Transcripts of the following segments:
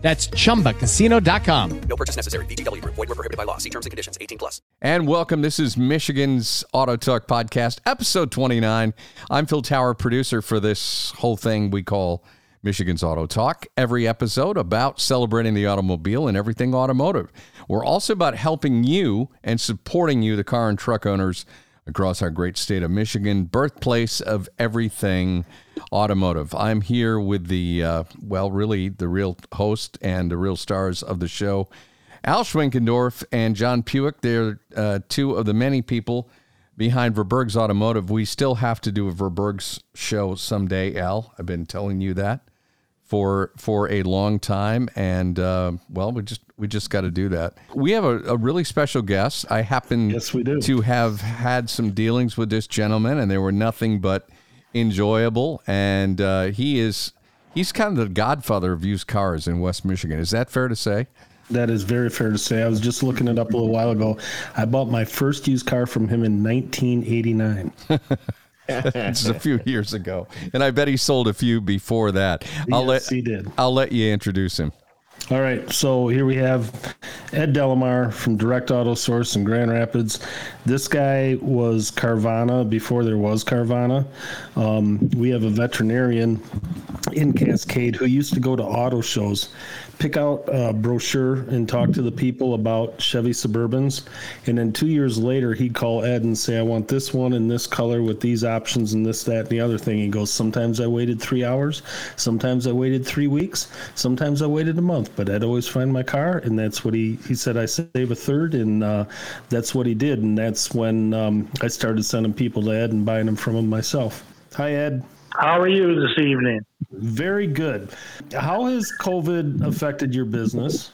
That's chumbacasino.com. No purchase necessary. VGW Group. Void were prohibited by law. See terms and conditions. 18 plus. And welcome. This is Michigan's Auto Talk Podcast, episode 29. I'm Phil Tower, producer for this whole thing we call Michigan's Auto Talk. Every episode about celebrating the automobile and everything automotive. We're also about helping you and supporting you, the car and truck owners across our great state of Michigan, birthplace of everything automotive. I'm here with the, uh, well, really the real host and the real stars of the show, Al Schwenkendorf and John Puick. They're uh, two of the many people behind Verberg's Automotive. We still have to do a Verberg's show someday, Al. I've been telling you that for for a long time, and uh, well, we just we just got to do that. We have a, a, really special guest. I happen yes, we do. to have had some dealings with this gentleman, and they were nothing but enjoyable. And uh, he is he's kind of the godfather of used cars in West Michigan. Is that fair to say? That is very fair to say. I was just looking it up a little while ago. I bought my first used car from him in 1989. is a few years ago, and I bet he sold a few before that. I'll yes, let he did. I'll let you introduce him. All right, so here we have Ed Delamar from Direct Auto Source in Grand Rapids. This guy was Carvana before there was Carvana. Um, we have a veterinarian in Cascade who used to go to auto shows pick out a brochure and talk to the people about Chevy Suburbans. And then two years later, he'd call Ed and say, I want this one in this color with these options and this, that, and the other thing. He goes, Sometimes I waited three hours. Sometimes I waited three weeks. Sometimes I waited a month. But I'd always find my car. And that's what he, he said, I save a third. And uh, that's what he did. And that's when um, I started sending people to Ed and buying them from him myself. Hi, Ed. How are you this evening? Very good. How has COVID affected your business?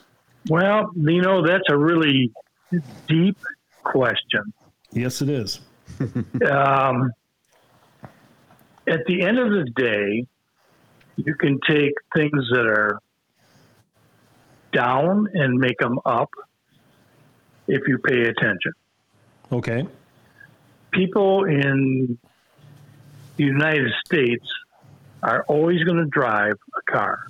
Well, you know, that's a really deep question. Yes, it is. um, at the end of the day, you can take things that are down and make them up if you pay attention. Okay. People in the United States are always going to drive a car.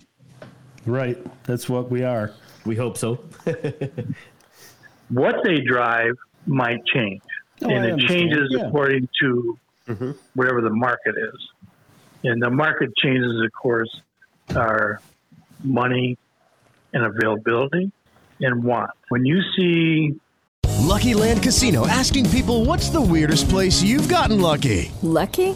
Right. That's what we are. We hope so. what they drive might change. Oh, and I it understand. changes Yeah. according to Mm-hmm. whatever the market is. And the market changes, of course, are money and availability and want. When you see Lucky Land Casino asking people what's the weirdest place you've gotten lucky? Lucky?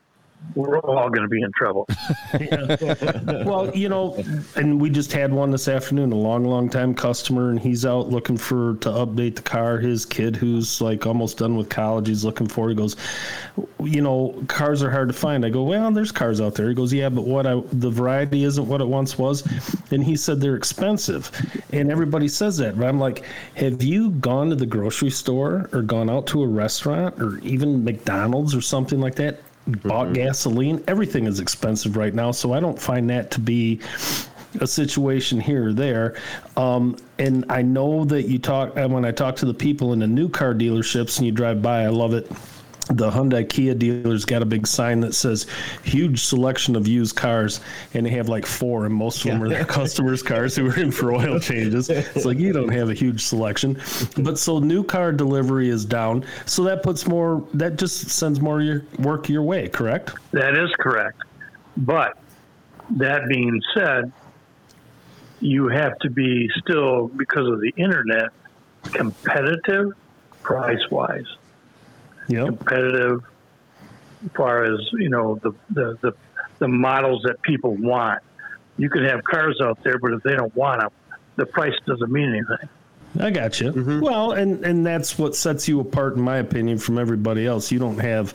we're all going to be in trouble. well, you know, and we just had one this afternoon, a long, long time customer, and he's out looking for to update the car. His kid, who's like almost done with college, he's looking for. He goes, you know, cars are hard to find. I go, well, there's cars out there. He goes, yeah, but what I the variety isn't what it once was, and he said they're expensive, and everybody says that. But I'm like, have you gone to the grocery store or gone out to a restaurant or even McDonald's or something like that? Bought gasoline. Everything is expensive right now, so I don't find that to be a situation here or there. Um, and I know that you talk, and when I talk to the people in the new car dealerships and you drive by, I love it. The Hyundai Kia dealers got a big sign that says huge selection of used cars, and they have like four, and most of them are their customers' cars who are in for oil changes. It's like you don't have a huge selection. But so new car delivery is down. So that puts more, that just sends more your work your way, correct? That is correct. But that being said, you have to be still, because of the internet, competitive price wise, Yep. competitive as far as you know the, the the the models that people want. You can have cars out there, but if they don't want them, the price doesn't mean anything. I got you. Well, and and that's what sets you apart, in my opinion, from everybody else. You don't have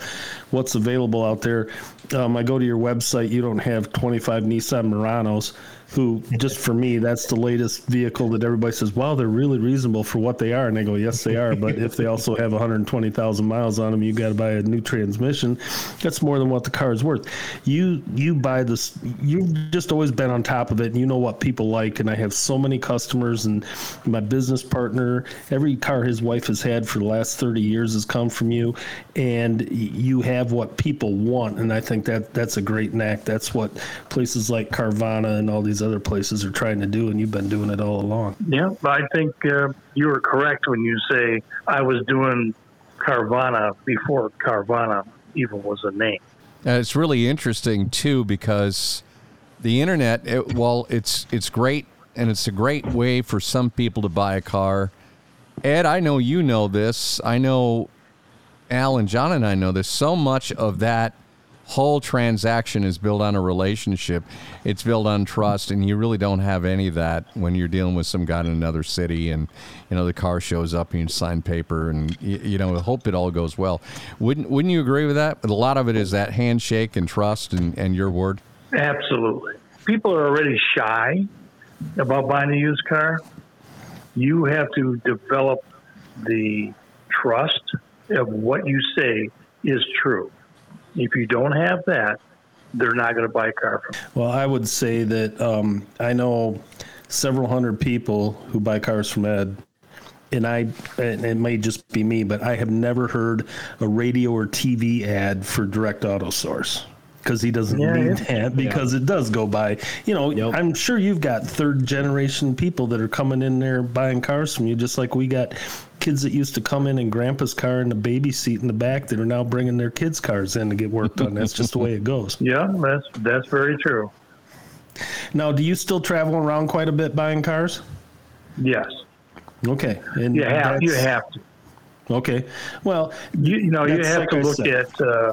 what's available out there. Um, I go to your website. You don't have 25 Nissan Muranos. Who just for me, that's the latest vehicle that everybody says, "Wow, they're really reasonable for what they are." And I go, "Yes, they are." But if they also have 120,000 miles on them, you got to buy a new transmission. That's more than what the car is worth. You you buy this. You've just always been on top of it, and you know what people like. And I have so many customers, and my business partner, every car his wife has had for the last 30 years has come from you, and you have what people want. And I think that that's a great knack. That's what places like Carvana and all these other places are trying to do, and you've been doing it all along. Yeah, but I think uh, you were correct when you say I was doing Carvana before Carvana even was a name. And it's really interesting too because the internet, it, while it's it's great and it's a great way for some people to buy a car. Ed, I know you know this. I know Al and John and I know this. So much of that whole transaction is built on a relationship. It's built on trust, and you really don't have any of that when you're dealing with some guy in another city, and you know the car shows up and you sign paper, and you, you know hope it all goes well. Wouldn't Wouldn't you agree with that? But a lot of it is that handshake and trust and, and your word. Absolutely. People are already shy about buying a used car. You have to develop the trust of what you say is true. If you don't have that, they're not going to buy a car from you. Well, I would say that um, I know several hundred people who buy cars from Ed, and I and it may just be me, but I have never heard a radio or TV ad for Direct Auto Source because he doesn't Yeah, need that because it does go by. You know, I'm sure you've got third generation people that are coming in there buying cars from you, just like we got kids that used to come in in grandpa's car in the baby seat in the back that are now bringing their kids' cars in to get work done. That's just the way it goes. Yeah, that's that's very true. Now, do you still travel around quite a bit buying cars? Yes, Okay, and you have you have to. Okay, well, You, you know you have like to look at uh,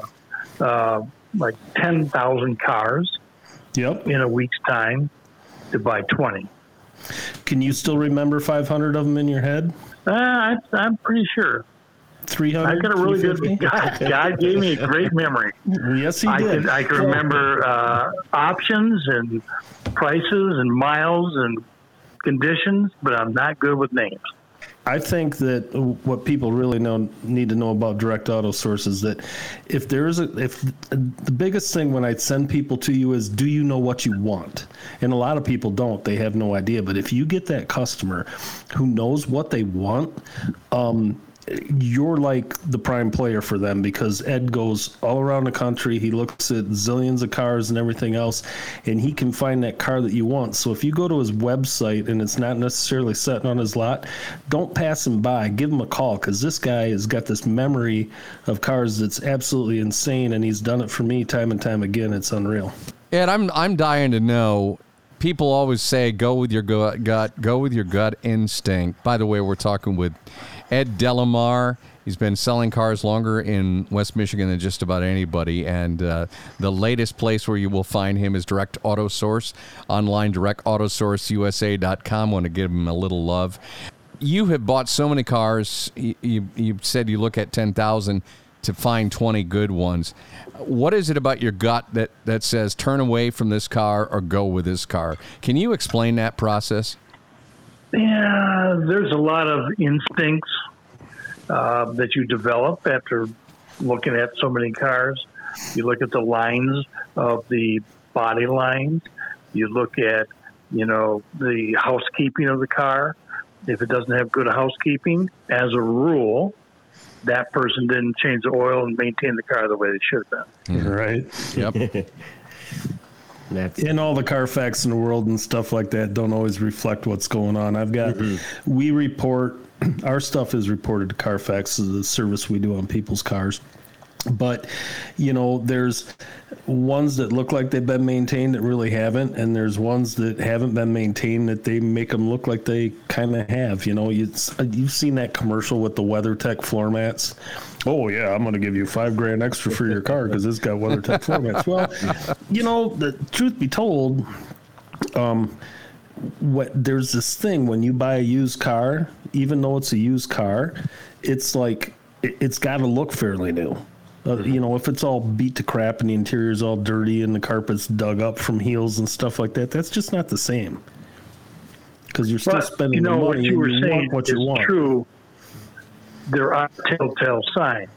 uh, like ten thousand cars yep. in a week's time to buy twenty. Can you still remember 500 of them in your head? Uh, I, I'm pretty sure. 300. I got a really good 350? God. God gave me a great memory. Yes, he I did. can I can remember uh, options and prices and miles and conditions, but I'm not good with names. I think that what people really know need to know about direct auto source is that if there is a if the biggest thing when I send people to you is do you know what you want? And a lot of people don't. They have no idea. But if you get that customer who knows what they want, um, you're like the prime player for them because Ed goes all around the country. He looks at zillions of cars and everything else, and he can find that car that you want. So if you go to his website and it's not necessarily sitting on his lot, don't pass him by. Give him a call because this guy has got this memory of cars that's absolutely insane, and he's done it for me time and time again. It's unreal. Ed, I'm I'm dying to know. People always say go with your gut, gut, go with your gut instinct. By the way, we're talking with Ed Delamar. He's been selling cars longer in West Michigan than just about anybody. And uh, the latest place where you will find him is Direct Auto Source online, directautosourceusa.com. Want to give him a little love. You have bought so many cars. You, you, you said you look at 10,000 to find 20 good ones. What is it about your gut that, that says turn away from this car or go with this car? Can you explain that process? Yeah, there's a lot of instincts uh, that you develop after looking at so many cars. You look at the lines of the body lines. You look at, you know, the housekeeping of the car. If it doesn't have good housekeeping, as a rule, that person didn't change the oil and maintain the car the way they should have been. Right. Yep. That's and all the Carfax in the world and stuff like that don't always reflect what's going on. I've got mm-hmm. we report our stuff is reported to Carfax, is the service we do on people's cars. But you know there's ones that look like they've been maintained that really haven't and there's ones that haven't been maintained that they make them look like they kind of have you know? You, you've seen that commercial with the WeatherTech floor mats? Oh yeah i'm going to give you five grand extra for your car because it's got WeatherTech floor mats. Well you know the truth be told um what there's this thing when you buy a used car even though it's a used car it's like it, it's got to look fairly new uh, you know, if it's all beat to crap and the interior's all dirty and the carpet's dug up from heels and stuff like that, that's just not the same. Because you're still But, spending you know, the what you were and you saying want what you want. true. There are telltale signs.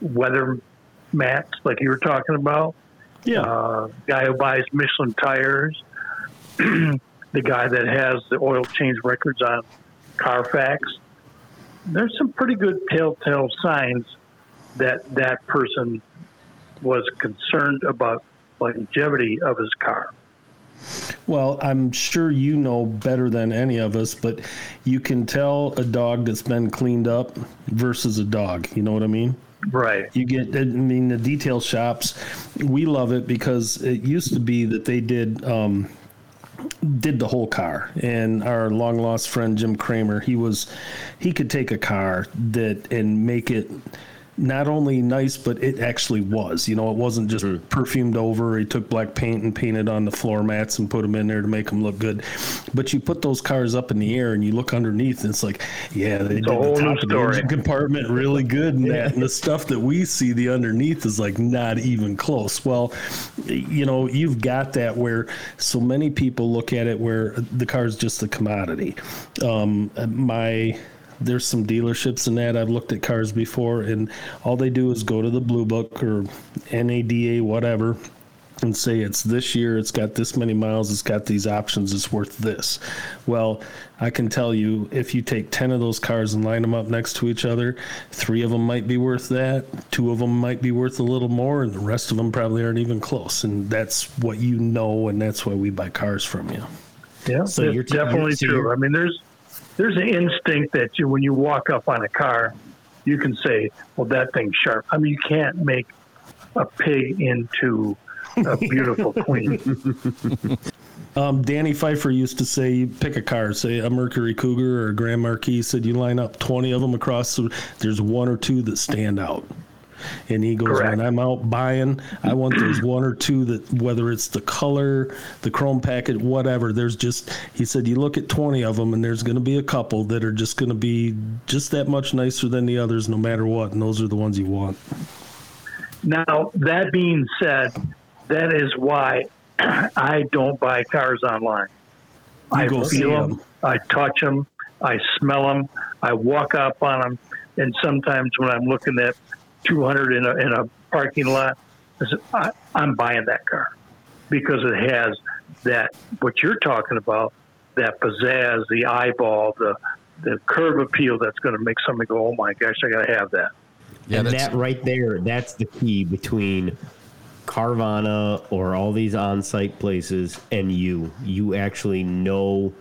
Weather mats, like you were talking about. Yeah. Uh, guy who buys Michelin tires. the guy that has the oil change records on Carfax. There's some pretty good telltale signs that that person was concerned about longevity of his car. Well, I'm sure you know better than any of us, but you can tell a dog that's been cleaned up versus a dog. You know what I mean? Right. You get, I mean, the detail shops, we love it because it used to be that they did, um, did the whole car and our long lost friend jim kramer he was he could take a car that and make it not only nice but it actually was. You know it wasn't just perfumed over. He took black paint and painted on the floor mats and put them in there to make them look good. But you put those cars up in the air and you look underneath and it's like yeah they did the top of the engine compartment really good and that. And the stuff that we see the underneath is like not even close. Well you know you've got that where so many people look at it where the car is just a commodity. Um my there's some dealerships in that I've looked at cars before, and all they do is go to the Blue Book or NADA, whatever, and say it's this year, it's got this many miles, it's got these options, it's worth this. Well, I can tell you if you take 10 of those cars and line them up next to each other, three of them might be worth that, two of them might be worth a little more, and the rest of them probably aren't even close. And that's what you know, and that's why we buy cars from you. Yeah, So you're t- definitely so true. I mean, there's there's an instinct that you, when you walk up on a car, you can say, "Well, that thing's sharp." I mean, you can't make a pig into a beautiful queen. Um, Danny Pfeiffer used to say, you pick a car, say a Mercury Cougar or a Grand Marquis, said you line up 20 of them across, the, there's one or two that stand out. And he goes, Correct. when I'm out buying, I want those one or two that, whether it's the color, the chrome packet, whatever, there's just, he said, you look at 20 of them and there's going to be a couple that are just going to be just that much nicer than the others no matter what. And those are the ones you want. Now, that being said, that is why I don't buy cars online. I go see feel 'em. them, I touch them, I smell them, I walk up on them, and sometimes when I'm looking at 200 in a, in a parking lot, I say, I, I'm buying that car because it has that what you're talking about, that pizzazz, the eyeball, the the curb appeal that's going to make somebody go, "Oh my gosh, I got to have that." Yeah, and that right there, that's the key between Carvana or all these on-site places and you. You actually know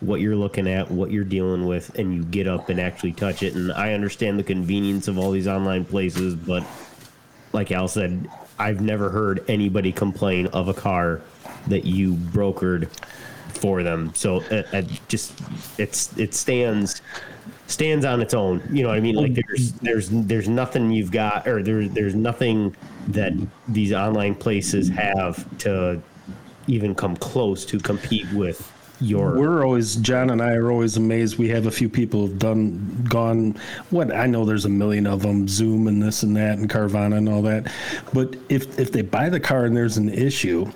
what you're looking at, what you're dealing with, and you get up and actually touch it. And I understand the convenience of all these online places, but like Al said, I've never heard anybody complain of a car that you brokered for them. So it, it just it's it stands stands on its own. You know what I mean? Like there's there's there's nothing you've got or there's there's nothing that these online places have to even come close to compete with your We're always John and I are always amazed. We have a few people have done gone. What I know, there's a million of them. Vroom and this and that and Carvana and all that. But if if they buy the car and there's an issue,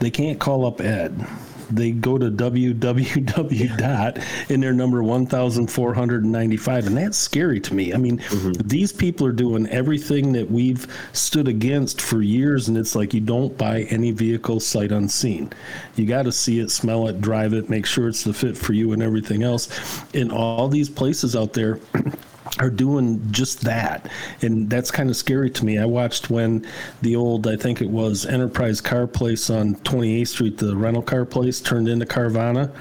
they can't call up Ed. They go to www dot and they're number one thousand four hundred and ninety five, and that's scary to me. I mean, mm-hmm. these people are doing everything that we've stood against for years, and it's like you don't buy any vehicle sight unseen. You got to see it, smell it, drive it, make sure it's the fit for you, and everything else. In all these places out there. are doing just that. And that's kind of scary to me. I watched when the old i think it was enterprise car place on 28th street the rental car place turned into carvana.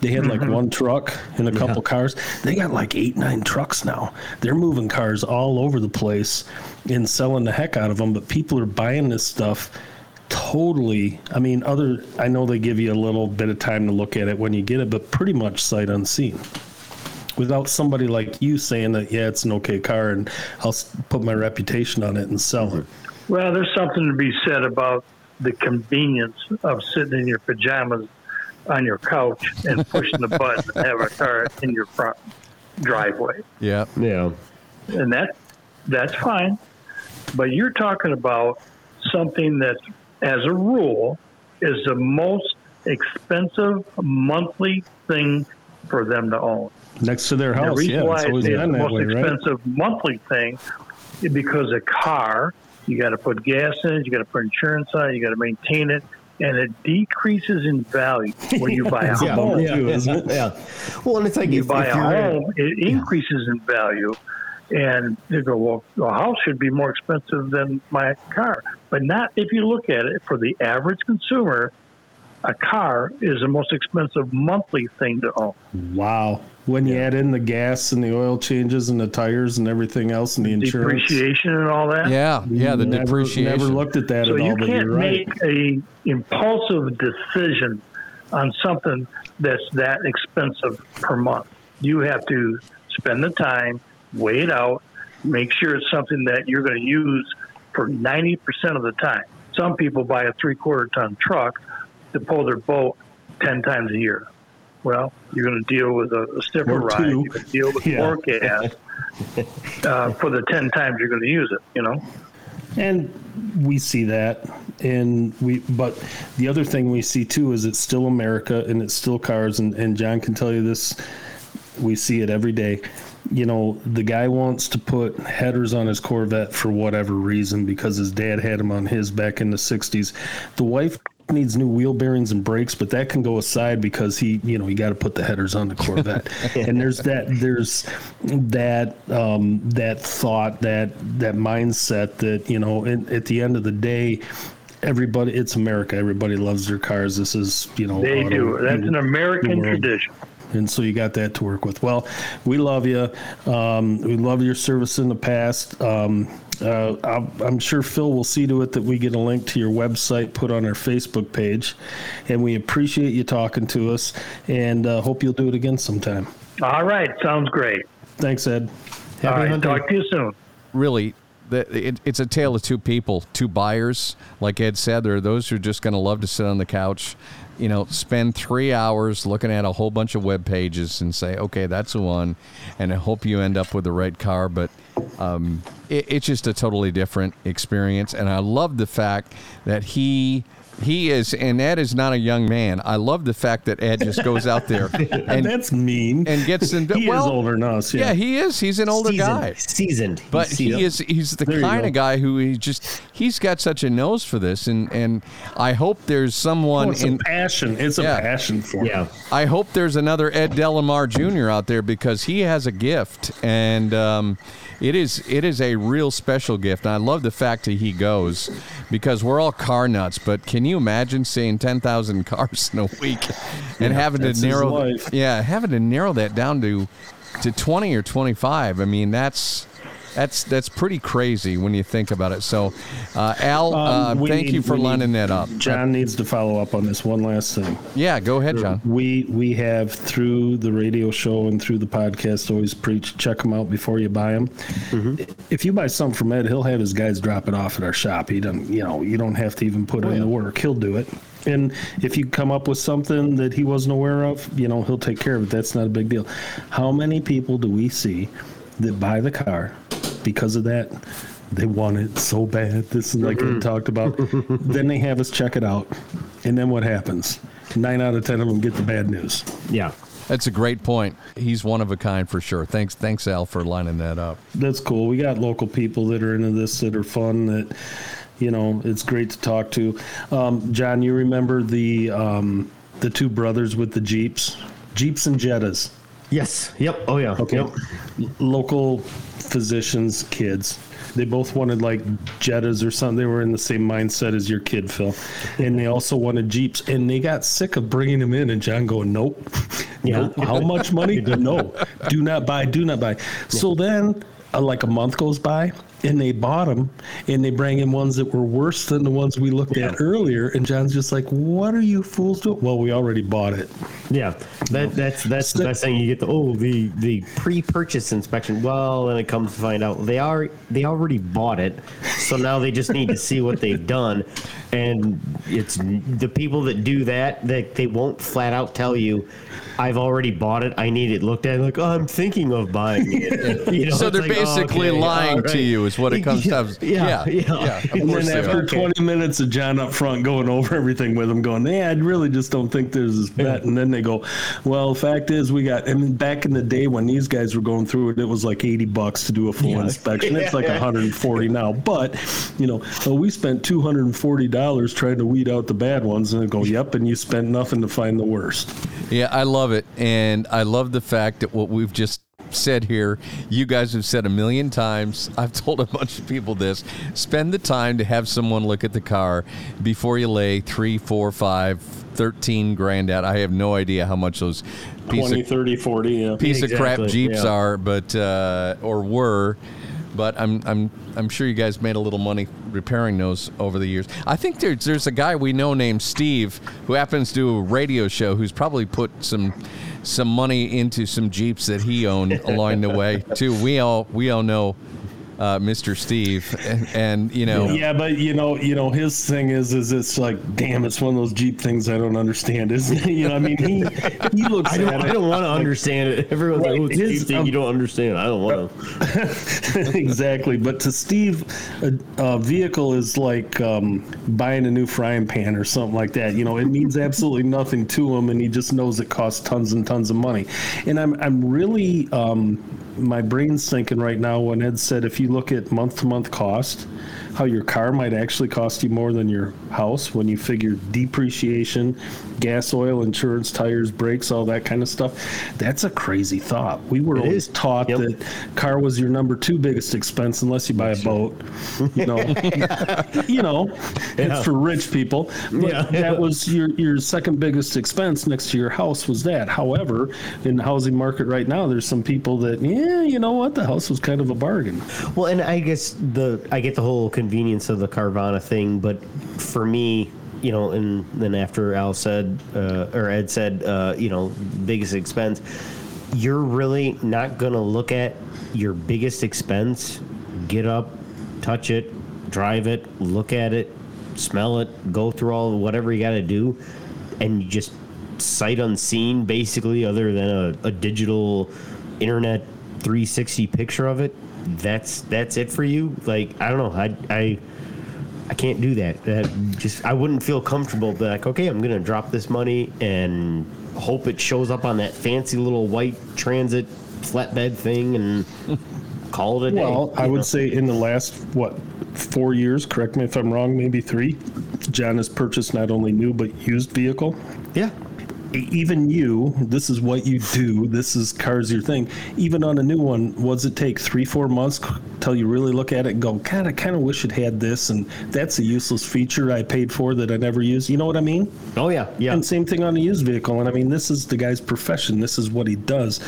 They had like mm-hmm. one truck and a couple cars. They got like eight nine trucks now. They're moving cars all over the place and selling the heck out of them but people are buying this stuff totally i mean other i know they give you a little bit of time to look at it when you get it but pretty much sight unseen without somebody like you saying that yeah it's an okay car and i'll put my reputation on it and sell it Well, there's something to be said about the convenience of sitting in your pajamas on your couch and pushing the button and have a car in your front driveway. Yeah. Yeah. and that that's fine. But you're talking about something that, as a rule, is the most expensive monthly thing for them to own. Next to their the house reason yeah why it's it's always the been that most way right expensive monthly thing is because a car, you got to put gas in it, you got to put insurance on it, you got to maintain it, and it decreases in value when you buy a Yeah, home. yeah, too, isn't it? yeah. Well, and it's like you if, buy if a you're home, it increases in value. And they go, well, a house should be more expensive than my car. But not if you look at it for the average consumer, a car is the most expensive monthly thing to own. wow when you add in the gas and the oil changes and the tires and everything else and the insurance Depreciation and all that. Yeah. Yeah. The never, depreciation. never looked at that So at you all but can't you're right make a impulsive decision on something that's that expensive per month. You have to spend the time, weigh it out, make sure it's something that you're going to use for 90% of the time. Some people buy a three quarter ton truck to pull their boat 10 times a year. Well, you're going to deal with a, a stiffer ride, you're going to deal with Yeah. more gas uh, for the 10 times you're going to use it, you know? and we see that and we but the other thing we see too is it's still america and it's still cars and, and john can tell you this we see it every day you know the guy wants to put headers on his corvette for whatever reason because his dad had them on his back in the 60s the wife needs new wheel bearings and brakes but that can go aside because he you know you got to put the headers on the corvette and there's that there's that um that thought that that mindset that you know and at the end of the day everybody it's america everybody loves their cars this is you know They auto- do. That's an American tradition. and so you got that to work with. Well, we love you. Um, we love your service in the past. Um, uh, I'm, I'm sure Phil will see to it that we get a link to your website put on our Facebook page, and we appreciate you talking to us. And uh, hope you'll do it again sometime. All right, sounds great. Thanks, Ed. All right, hunting. talk to you soon. really it's a tale of two people, two buyers. Like Ed said, there are those who are just going to love to sit on the couch, you know, spend three hours looking at a whole bunch of web pages and say, okay, that's the one, and I hope you end up with the right car. But um, it, it's just a totally different experience, and I love the fact that he. He is, and Ed is not a young man. I love the fact that Ed just goes out there and That's mean. and gets in. he well, is older than us. Yeah. Yeah. he is. He's an older seasoned, guy. Seasoned. He's But he seasoned. is he's the There kind of guy who he just he's got such a nose for this and and I hope there's someone Oh, it's in a passion. It's a passion for Yeah. it. I hope there's another Ed Delamar Jr. out there because he has a gift and um, it is it is a real special gift. And I love the fact that he goes because we're all car nuts. But can you imagine seeing ten thousand cars in a week and having to narrow yeah having to narrow that down to to twenty or twenty five? I mean that's. That's that's pretty crazy when you think about it. So, uh, Al, uh, Um, we thank need- you for we need- lining that up. John needs to follow up on this one last thing. yeah, go ahead, John. We we have through the radio show and through the podcast always preach check them out before you buy them. If you buy something from Ed, he'll have his guys drop it off at our shop. He doesn't, you know, you don't have to even put in the work. He'll do it. And if you come up with something that he wasn't aware of, you know, he'll take care of it. That's not a big deal. How many people do we see that buy the car because of that? They want it so bad. This is like we talked about. then they have us check it out. And then what happens? Nine out of ten of them get the bad news. Yeah. That's a great point. He's one of a kind for sure. Thanks, thanks, Al, for lining that up. That's cool. We got local people that are into this that are fun. That you know, it's great to talk to. Um, John, you remember the um, the two brothers with the jeeps, jeeps and Jettas. Yes. Yep. Oh yeah. Okay. Yep. Local physicians, kids. They both wanted like Jettas or something. They were in the same mindset as your kid, Phil. And they also wanted Jeeps. And they got sick of bringing them in. And John going, nope. Yeah. Nope. How much money? no. Do not buy. Do not buy. So then, uh, like a month goes by. And they bought them, and they bring in ones that were worse than the ones we looked at earlier. And John's just like, "What are you fools doing?" Well, we already bought it. Yeah, that, that's that's the best thing. You get the oh the the pre-purchase inspection. Well, then it comes to find out they are they already bought it, so now they just need to see what they've done. And it's the people that do that that they won't flat out tell you, "I've already bought it. I need it looked at." Like, oh, I'm thinking of buying it. You know, so they're like, oh, basically okay, lying all to right. you, is what it comes yeah, to. Yeah, yeah. yeah. Of And then after are. 20 minutes of John up front going over everything with him, going, "Yeah, I really just don't think there's this bet." And then they go, "Well, the fact is, we got." I mean, back in the day when these guys were going through it, it was like 80 bucks to do a full Yeah. inspection. It's like 140 now. But you know, well, we spent 240 dollars trying to weed out the bad ones, and they go, "Yep," and you spent nothing to find the worst. Yeah, I love it. And I love the fact that what we've just said here, you guys have said a million times. I've told a bunch of people this. Spend the time to have someone look at the car before you lay three, four, five, 13 grand out. I have no idea how much those piece 20, of, 30, 40. Yeah. piece of crap Jeeps yeah. are, but uh, or were. But I'm I'm I'm sure you guys made a little money repairing those over the years. I think there's there's a guy we know named Steve who happens to do a radio show who's probably put some some money into some Jeeps that he owned along the way too. We all we all know uh, Mr. Steve, and, and you know. Yeah, but you know, you know, his thing is, is it's like, damn, it's one of those Jeep things I don't understand, isn't it? You know, I mean, he he looks I don't, I don't want to understand it. Everyone's Right, like, oh, it's his, Jeep thing um, you don't understand. I don't want to. exactly. But to Steve, a, a vehicle is like um, buying a new frying pan or something like that. You know, it means absolutely nothing to him, and he just knows it costs tons and tons of money. And I'm I'm really um, my brain's thinking right now when Ed said if you look at month to month cost, how your car might actually cost you more than your house when you figure depreciation, gas, oil, insurance, tires, brakes, all that kind of stuff. That's a crazy thought. We were It always is. taught Yep. that car was your number two biggest expense unless you buy a boat. You know, you know, Yeah. it's for rich people. But Yeah. that was your your second biggest expense next to your house was that. However, in the housing market right now, there's some people that yeah, you know what, the house was kind of a bargain. Well, and I guess the I get the whole convenience of the Carvana thing, but for me, you know, and then after Al said uh, or Ed said, uh, you know, biggest expense, you're really not gonna look at your biggest expense, get up, touch it, drive it, look at it, smell it, go through all whatever you got to do, and just sight unseen, basically, other than a, a digital internet 360 picture of it. That's that's it for you. Like I don't know, I I I can't do that. That just I wouldn't feel comfortable. Be like, okay, I'm gonna drop this money and hope it shows up on that fancy little white transit flatbed thing and call it a day. Well, I you know? would say in the last what four years, correct me if I'm wrong, maybe three, John has purchased not only new but used vehicle. yeah. Even you, this is what you do. This is cars your thing. Even on a new one, does it take three, four months till you really look at it and go, God, I kind of wish it had this, and that's a useless feature I paid for that I never used. You know what I mean? Oh yeah, yeah. And same thing on a used vehicle. And I mean, this is the guy's profession. This is what he does.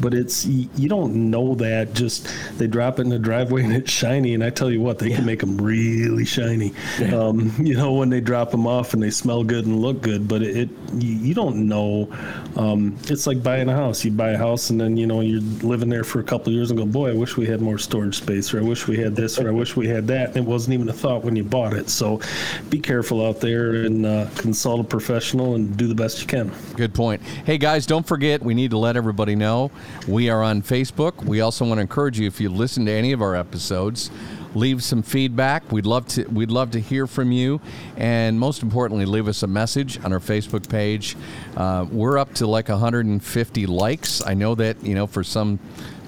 But it's you don't know that. Just they drop it in the driveway and it's shiny. And I tell you what, they can make them really shiny. Um, you know, when they drop them off and they smell good and look good. But it, it you, you don't know. Um, it's like buying a house. You buy a house and then you know you're living there for a couple of years and go, boy, I wish we had more storage space, or I wish we had this, or I wish we had that. And it wasn't even a thought when you bought it. So be careful out there and uh, consult a professional and do the best you can. Good point. Hey guys, don't forget we need to let everybody know we are on Facebook. We also want to encourage you if you listen to any of our episodes, leave some feedback. We'd love to we'd love to hear from you, and most importantly, leave us a message on our Facebook page. Uh, we're up to like 150 likes. I know that you know for some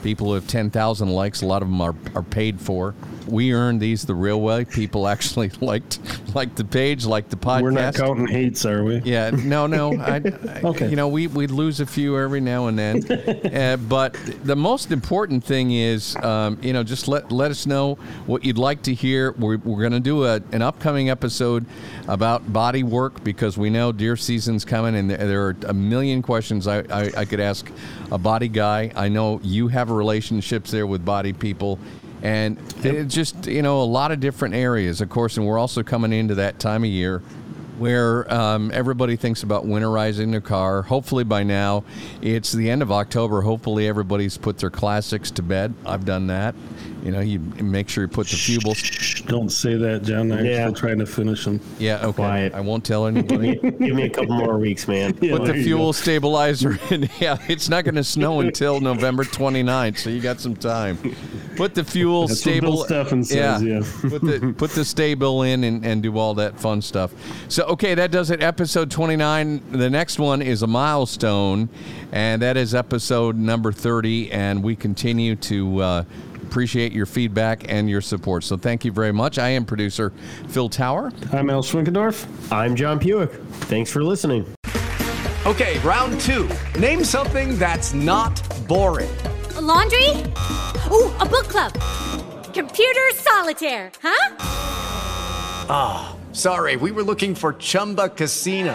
people who have 10,000 likes, a lot of them are, are paid for. We earned these the real way. People actually liked liked the page, liked the podcast. We're not counting hates, are we? Yeah, no, no. I, I, Okay. You know, we we lose a few every now and then, uh, but the most important thing is, um, you know, just let let us know what you'd like to hear. We're, we're going to do a, an upcoming episode about body work because we know deer season's coming, and there, there are a million questions I, I, I could ask a body guy. I know you have relationships there with body people. And it's just, you know, a lot of different areas, of course, and we're also coming into that time of year where um, everybody thinks about winterizing their car. Hopefully by now, it's the end of October. Hopefully everybody's put their classics to bed. I've done that. You know, you make sure you put the fuel. Don't say that, John. I'm Yeah. still trying to finish them. Yeah, okay. Quiet. I won't tell anybody. Give me a couple more weeks, man. Put the fuel go. stabilizer in. Yeah, it's not going to snow until November 29th, so you got some time. Put the fuel That's what Bill stable. Steffen says, yeah. put the put the stable in and, and do all that fun stuff. So okay, that does it. Episode 29. The next one is a milestone, and that is episode number 30. And we continue to. Uh, Appreciate your feedback and your support. So thank you very much. I am producer Phil Tower. I'm Al Schwinkendorf. I'm John Puick. Thanks for listening. Okay, round two. Name something that's not boring. A laundry? Ooh, a book club. Computer solitaire, huh? Ah, sorry, we were looking for Chumba Casino.